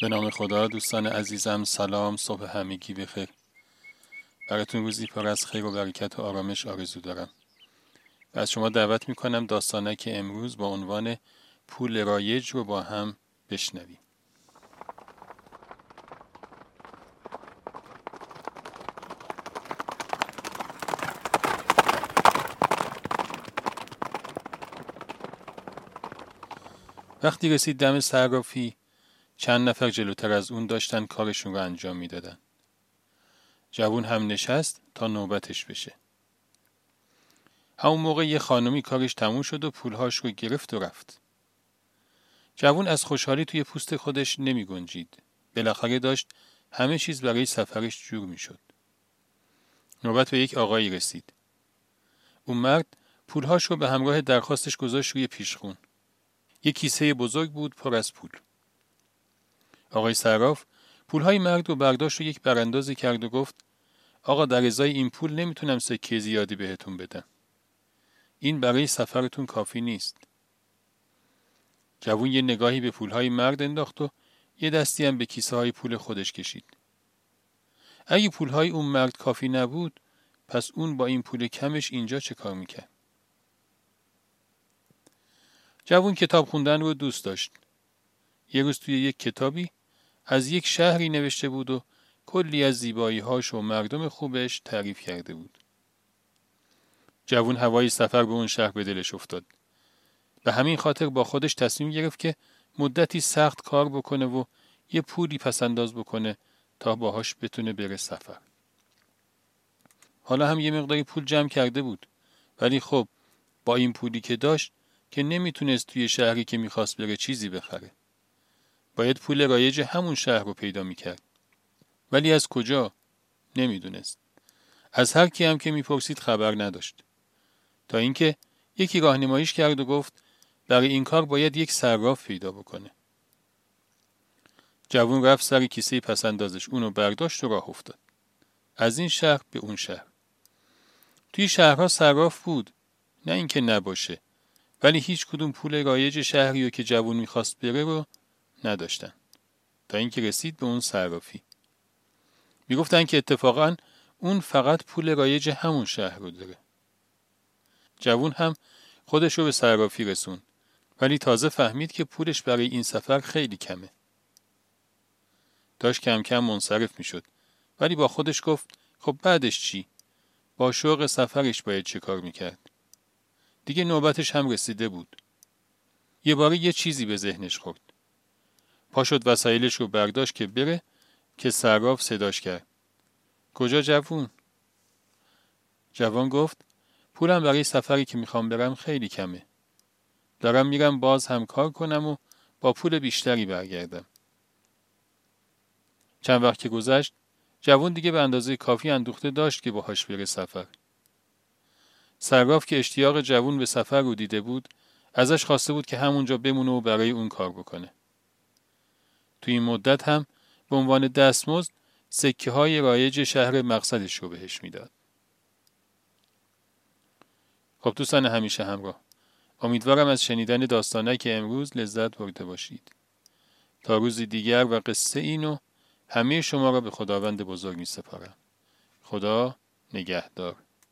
به نام خدا دوستان عزیزم سلام صبح همگی بخیر براتون روزی پر از خیر و برکت و آرامش آرزو دارم. و از شما دعوت می‌کنم که امروز با عنوان پول رایج رو با هم بشنویم. وقتی رسید دم صرافی چند نفر جلوتر از اون داشتن کارشون رو انجام می‌دادن. جوون هم نشست تا نوبتش بشه. همون موقع یه خانمی کارش تموم شد و پولهاش رو گرفت و رفت. جوون از خوشحالی توی پوست خودش نمی گنجید. بالاخره داشت همه چیز برای سفرش جور می شد. نوبت به یک آقایی رسید. اون مرد پولهاش رو به همراه درخواستش گذاشت روی پیشخون. یک کیسه بزرگ بود پر از پول. آقای صراف پولهای مرد رو برداشت و یک براندازی کرد و گفت آقا در ازای این پول نمی‌تونم سکه زیادی بهتون بدم. این برای سفرتون کافی نیست. جوون یه نگاهی به پولهای مرد انداخت و یه دستی هم به کیسه های پول خودش کشید. اگه پولهای اون مرد کافی نبود پس اون با این پول کمش اینجا چه کار می‌کرد؟ جوون کتاب خوندن رو دوست داشت. یه روز توی یک کتابی از یک شهری نوشته بود و کلی از زیبایی هاش و مردم خوبش تعریف کرده بود. جوون هوای سفر به اون شهر به دلش افتاد. به همین خاطر با خودش تصمیم گرفت که مدتی سخت کار بکنه و یه پولی پسنداز بکنه تا باهاش بتونه بره سفر. حالا هم یه مقداری پول جمع کرده بود ولی خب با این پولی که داشت که نمی‌تونست توی شهری که می‌خواست بره چیزی بخره. باید پول رایج همون شهر رو پیدا می‌کرد. ولی از کجا؟ نمی‌دونست. از هر کی هم که می‌پرسید خبر نداشت. تا اینکه یکی راهنماییش کرد و گفت برای این کار باید یک صراف پیدا بکنه. جوون رفت سر کیسه پسندازش اونو برداشت و راه افتاد. از این شهر به اون شهر. توی شهرها صراف بود. نه اینکه نباشه. ولی هیچ کدوم پول رایج شهری رو که جوون می‌خواست بره رو نداشتن. تا اینکه رسید به اون صرافی. می‌گفتن که اتفاقا اون فقط پول رایج همون شهر رو داره. جوون هم خودش رو به صرافی رسون ولی تازه فهمید که پولش برای این سفر خیلی کمه. داشت کم کم منصرف می‌شد. ولی با خودش گفت خب بعدش چی؟ با شوق سفرش باید چه کار می‌کرد؟ دیگه نوبتش هم رسیده بود. یه باره یه چیزی به ذهنش خورد. پاشد وسایلش رو برداشت که بره که صراف صداش کرد. کجا جوون؟ جوان گفت پولم برای سفری که می‌خوام برم خیلی کمه. دارم میرم باز هم کار کنم و با پول بیشتری برگردم. چند وقت که گذشت جوان دیگه به اندازه کافی اندوخته داشت که باهاش بره سفر. صراف که اشتیاق جوون به سفر رو دیده بود ازش خواسته بود که همونجا بمونه و برای اون کار بکنه. تو این مدت هم به عنوان دستمزد سکه های رایج شهر مقصدش رو بهش می‌داد. خب دوستان همیشه همراه امیدوارم از شنیدن داستانه که امروز لذت برده باشید. تا روزی دیگر و قصه اینو همه شما را به خداوند بزرگ می سپارم. خدا نگهدار.